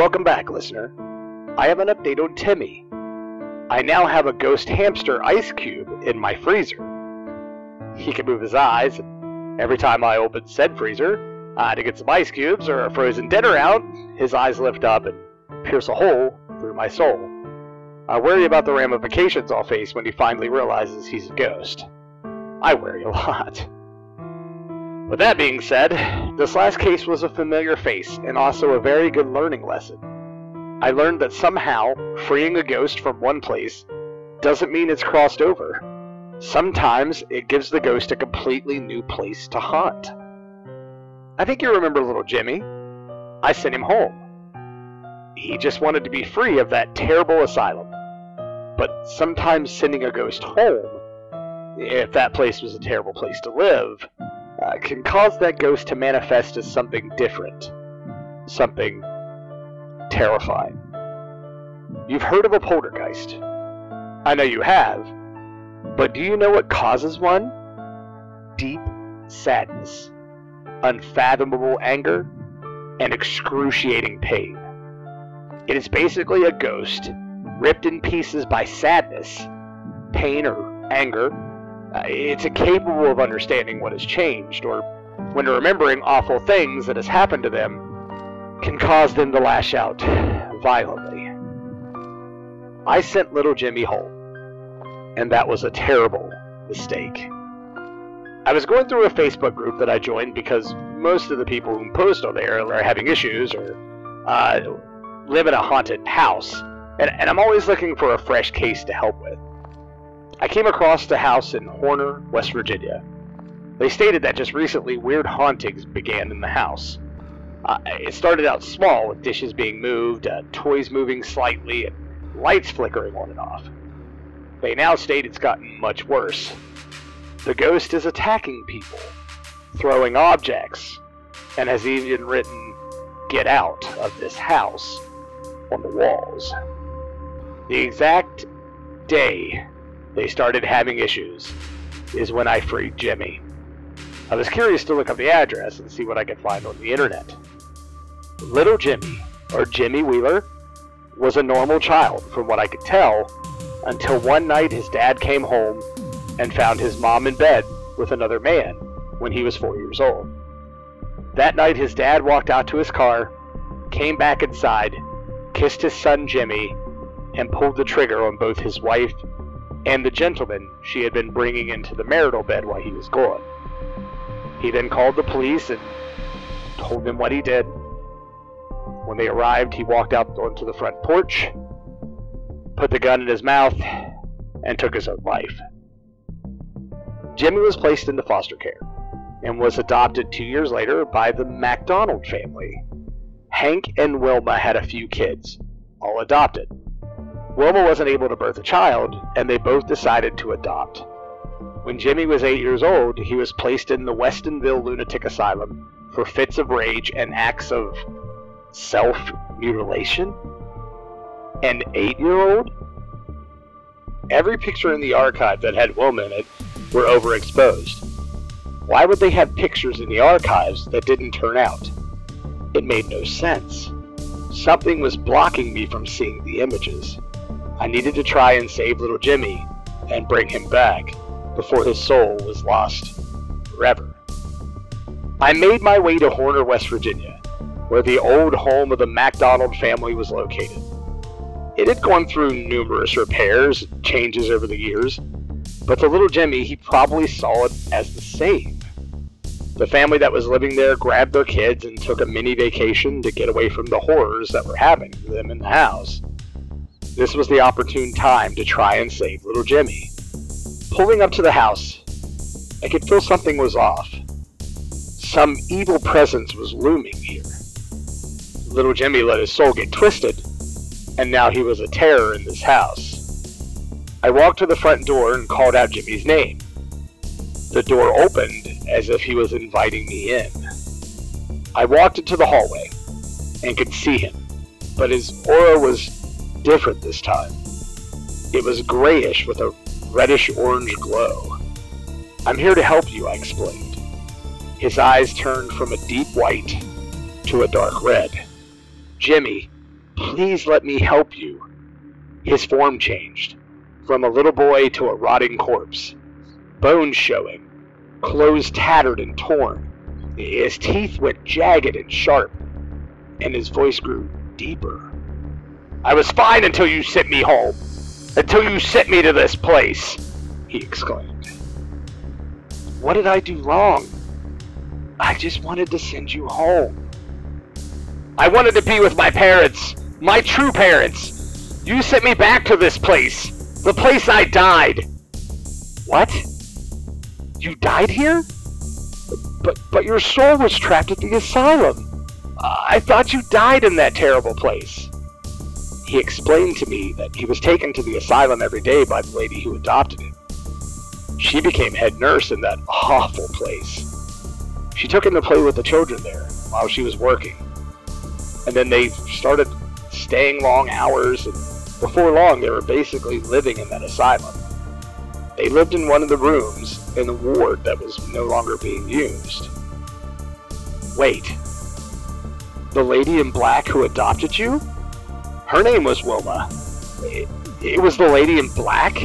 Welcome back, listener. I have an update on Timmy. I now have a ghost hamster ice cube in my freezer. He can move his eyes, every time I open said freezer uh, to get some ice cubes or a frozen dinner out, his eyes lift up and pierce a hole through my soul. I worry about the ramifications I'll face when he finally realizes he's a ghost. I worry a lot. With that being said, this last case was a familiar face and also a very good learning lesson. I learned that somehow freeing a ghost from one place doesn't mean it's crossed over. Sometimes it gives the ghost a completely new place to haunt. I think you remember little Jimmy. I sent him home. He just wanted to be free of that terrible asylum. But sometimes sending a ghost home, if that place was a terrible place to live, uh, can cause that ghost to manifest as something different, something terrifying. You've heard of a poltergeist. I know you have, but do you know what causes one? Deep sadness, unfathomable anger, and excruciating pain. It is basically a ghost ripped in pieces by sadness, pain, or anger it's incapable of understanding what has changed, or when remembering awful things that has happened to them, can cause them to lash out violently. I sent little Jimmy home, and that was a terrible mistake. I was going through a Facebook group that I joined because most of the people who post on there are having issues or uh, live in a haunted house, and, and I'm always looking for a fresh case to help with. I came across the house in Horner, West Virginia. They stated that just recently weird hauntings began in the house. Uh, it started out small, with dishes being moved, uh, toys moving slightly, and lights flickering on and off. They now state it's gotten much worse. The ghost is attacking people, throwing objects, and has even written, Get out of this house on the walls. The exact day they started having issues is when I freed Jimmy. I was curious to look up the address and see what I could find on the internet. Little Jimmy, or Jimmy Wheeler, was a normal child from what I could tell until one night his dad came home and found his mom in bed with another man when he was four years old. That night his dad walked out to his car, came back inside, kissed his son Jimmy, and pulled the trigger on both his wife and the gentleman she had been bringing into the marital bed while he was gone. He then called the police and told them what he did. When they arrived, he walked out onto the front porch, put the gun in his mouth, and took his own life. Jimmy was placed into foster care and was adopted two years later by the MacDonald family. Hank and Wilma had a few kids, all adopted. Wilma wasn't able to birth a child, and they both decided to adopt. When Jimmy was eight years old, he was placed in the Westonville Lunatic Asylum for fits of rage and acts of self mutilation. An eight year old? Every picture in the archive that had Wilma in it were overexposed. Why would they have pictures in the archives that didn't turn out? It made no sense. Something was blocking me from seeing the images. I needed to try and save little Jimmy and bring him back before his soul was lost forever. I made my way to Horner, West Virginia, where the old home of the MacDonald family was located. It had gone through numerous repairs and changes over the years, but the little Jimmy, he probably saw it as the same. The family that was living there grabbed their kids and took a mini vacation to get away from the horrors that were happening to them in the house. This was the opportune time to try and save little Jimmy. Pulling up to the house, I could feel something was off. Some evil presence was looming here. Little Jimmy let his soul get twisted, and now he was a terror in this house. I walked to the front door and called out Jimmy's name. The door opened as if he was inviting me in. I walked into the hallway and could see him, but his aura was different this time. It was grayish with a reddish orange glow. I'm here to help you, I explained. His eyes turned from a deep white to a dark red. Jimmy, Please let me help you. His form changed from a little boy to a rotting corpse, bones showing, clothes tattered and torn. His teeth went jagged and sharp, and his voice grew deeper. I was fine until you sent me home. Until you sent me to this place, he exclaimed. What did I do wrong? I just wanted to send you home. I wanted to be with my parents, my true parents. You sent me back to this place, the place I died. What? You died here? But but your soul was trapped at the asylum. I thought you died in that terrible place. He explained to me that he was taken to the asylum every day by the lady who adopted him. She became head nurse in that awful place. She took him to play with the children there while she was working. And then they started staying long hours, and before long, they were basically living in that asylum. They lived in one of the rooms in the ward that was no longer being used. Wait. The lady in black who adopted you? Her name was Wilma. It, it was the lady in black?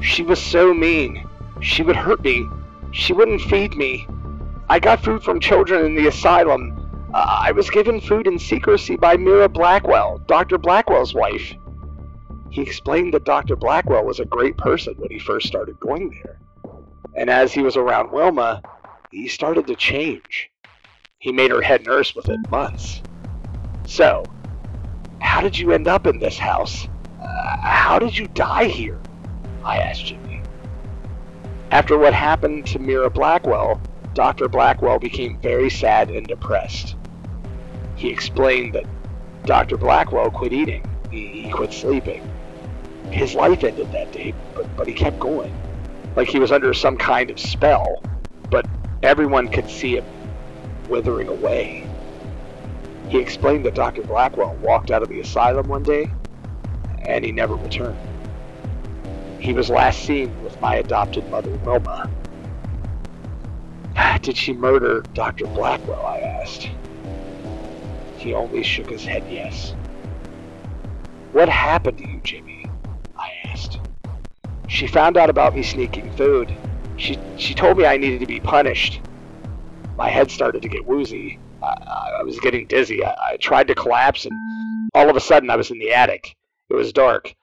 She was so mean. She would hurt me. She wouldn't feed me. I got food from children in the asylum. Uh, I was given food in secrecy by Mira Blackwell, Dr. Blackwell's wife. He explained that Dr. Blackwell was a great person when he first started going there. And as he was around Wilma, he started to change. He made her head nurse within months. So, how did you end up in this house? Uh, how did you die here? I asked Jimmy. After what happened to Mira Blackwell, Dr. Blackwell became very sad and depressed. He explained that Dr. Blackwell quit eating, he quit sleeping, his life ended that day, but, but he kept going. Like he was under some kind of spell, but everyone could see him withering away. He explained that Dr. Blackwell walked out of the asylum one day, and he never returned. He was last seen with my adopted mother, Wilma. Did she murder Dr. Blackwell? I asked. He only shook his head yes. What happened to you, Jimmy? I asked. She found out about me sneaking food. She, she told me I needed to be punished. My head started to get woozy. I, I was getting dizzy. I, I tried to collapse, and all of a sudden I was in the attic. It was dark.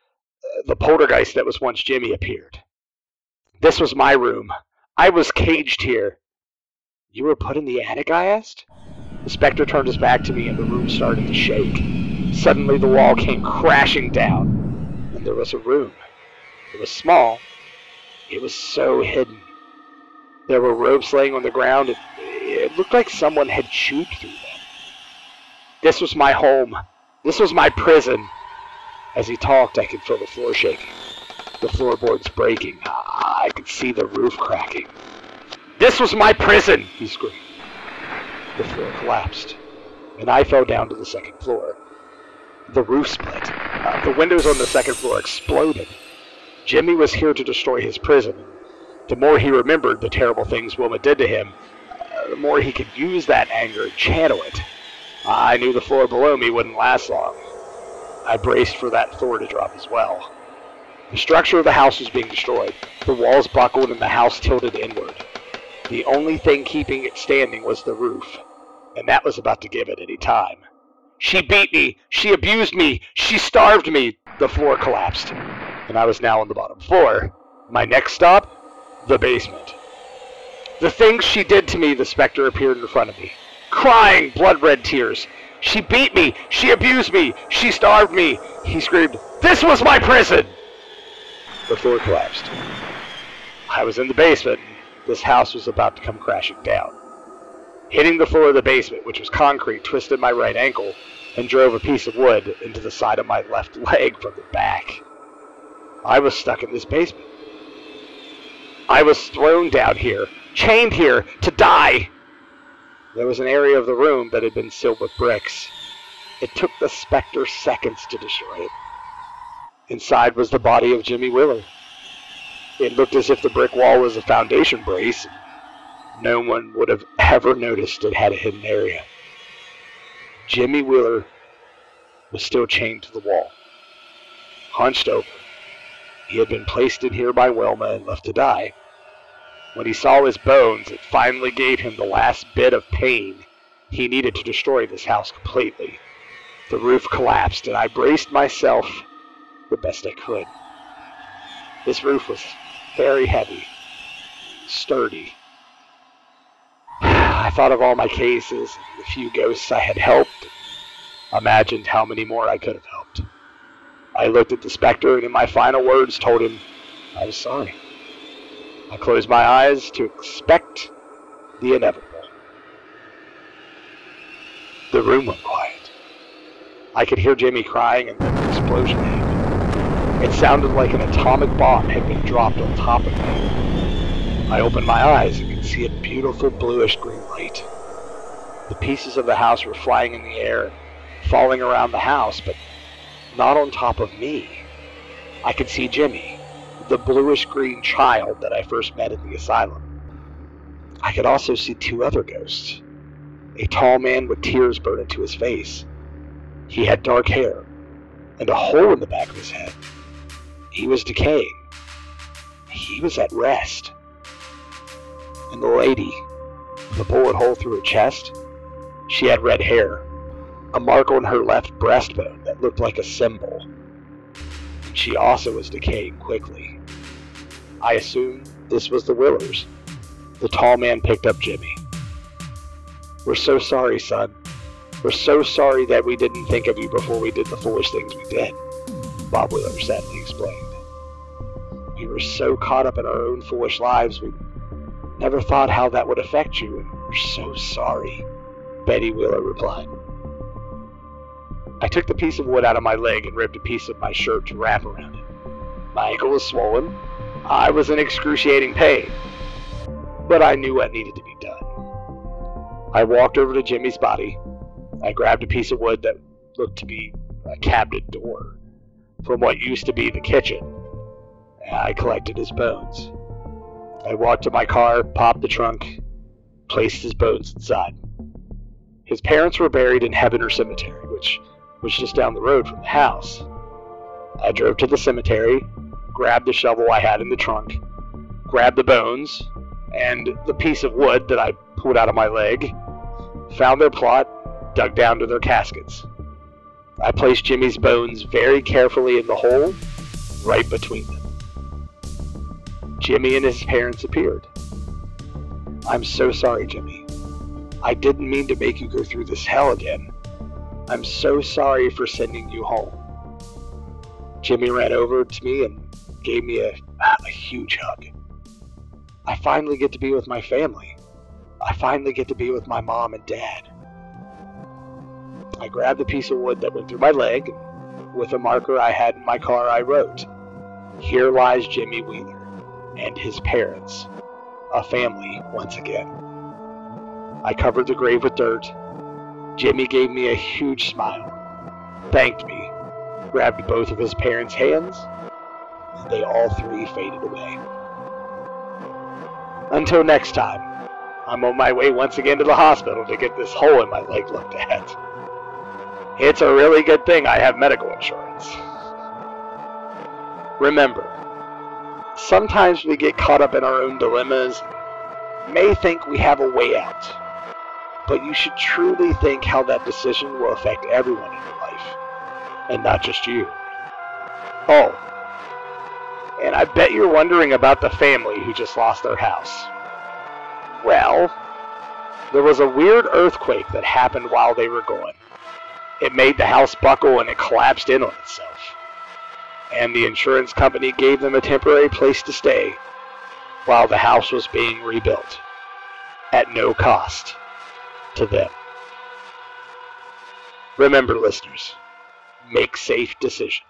Uh, the poltergeist that was once Jimmy appeared. This was my room. I was caged here. You were put in the attic? I asked. The specter turned his back to me, and the room started to shake. Suddenly, the wall came crashing down, and there was a room. It was small. It was so hidden. There were ropes laying on the ground. It, it looked like someone had chewed through them. This was my home. This was my prison. As he talked, I could feel the floor shaking, the floorboards breaking. I could see the roof cracking. This was my prison, he screamed. The floor collapsed, and I fell down to the second floor. The roof split. Uh, the windows on the second floor exploded. Jimmy was here to destroy his prison. The more he remembered the terrible things Wilma did to him, the more he could use that anger and channel it. I knew the floor below me wouldn't last long. I braced for that floor to drop as well. The structure of the house was being destroyed. The walls buckled and the house tilted inward. The only thing keeping it standing was the roof, and that was about to give at any time. She beat me. She abused me. She starved me. The floor collapsed and I was now on the bottom floor. My next stop, the basement. The things she did to me, the specter appeared in front of me, crying blood red tears. She beat me, she abused me, she starved me. He screamed, This was my prison! The floor collapsed. I was in the basement, this house was about to come crashing down. Hitting the floor of the basement, which was concrete, twisted my right ankle and drove a piece of wood into the side of my left leg from the back. I was stuck in this basement. I was thrown down here, chained here, to die. There was an area of the room that had been sealed with bricks. It took the specter seconds to destroy it. Inside was the body of Jimmy Wheeler. It looked as if the brick wall was a foundation brace. No one would have ever noticed it had a hidden area. Jimmy Wheeler was still chained to the wall. Hunched over, he had been placed in here by Wilma and left to die. When he saw his bones, it finally gave him the last bit of pain he needed to destroy this house completely. The roof collapsed, and I braced myself the best I could. This roof was very heavy, sturdy. I thought of all my cases, the few ghosts I had helped, imagined how many more I could have helped. I looked at the specter and in my final words told him I was sorry. I closed my eyes to expect the inevitable. The room went quiet. I could hear Jimmy crying and then an explosion happened. It sounded like an atomic bomb had been dropped on top of me. I opened my eyes and could see a beautiful bluish green light. The pieces of the house were flying in the air falling around the house, but not on top of me. I could see Jimmy, the bluish green child that I first met in the asylum. I could also see two other ghosts. A tall man with tears burned into his face. He had dark hair and a hole in the back of his head. He was decaying. He was at rest. And the lady, with a bullet hole through her chest, she had red hair a mark on her left breastbone that looked like a symbol. She also was decaying quickly. I assume this was the Wheelers. The tall man picked up Jimmy. We're so sorry, son. We're so sorry that we didn't think of you before we did the foolish things we did, Bob Wheeler sadly explained. We were so caught up in our own foolish lives, we never thought how that would affect you, and we're so sorry, Betty Wheeler replied. I took the piece of wood out of my leg and ripped a piece of my shirt to wrap around it. My ankle was swollen. I was in excruciating pain. But I knew what needed to be done. I walked over to Jimmy's body. I grabbed a piece of wood that looked to be a cabinet door from what used to be the kitchen. I collected his bones. I walked to my car, popped the trunk, placed his bones inside. His parents were buried in Heavener Cemetery, which was just down the road from the house. I drove to the cemetery, grabbed the shovel I had in the trunk, grabbed the bones, and the piece of wood that I pulled out of my leg, found their plot, dug down to their caskets. I placed Jimmy's bones very carefully in the hole, right between them. Jimmy and his parents appeared. I'm so sorry, Jimmy. I didn't mean to make you go through this hell again. I'm so sorry for sending you home. Jimmy ran over to me and gave me a, a huge hug. I finally get to be with my family. I finally get to be with my mom and dad. I grabbed the piece of wood that went through my leg. With a marker I had in my car, I wrote, Here lies Jimmy Wheeler and his parents, a family once again. I covered the grave with dirt Jimmy gave me a huge smile, thanked me, grabbed both of his parents' hands, and they all three faded away. Until next time, I'm on my way once again to the hospital to get this hole in my leg looked at. It's a really good thing I have medical insurance. Remember, sometimes we get caught up in our own dilemmas, may think we have a way out but you should truly think how that decision will affect everyone in your life, and not just you. Oh, and I bet you're wondering about the family who just lost their house. Well, there was a weird earthquake that happened while they were gone. It made the house buckle and it collapsed in on itself. And the insurance company gave them a temporary place to stay while the house was being rebuilt at no cost to them. Remember, listeners, make safe decisions.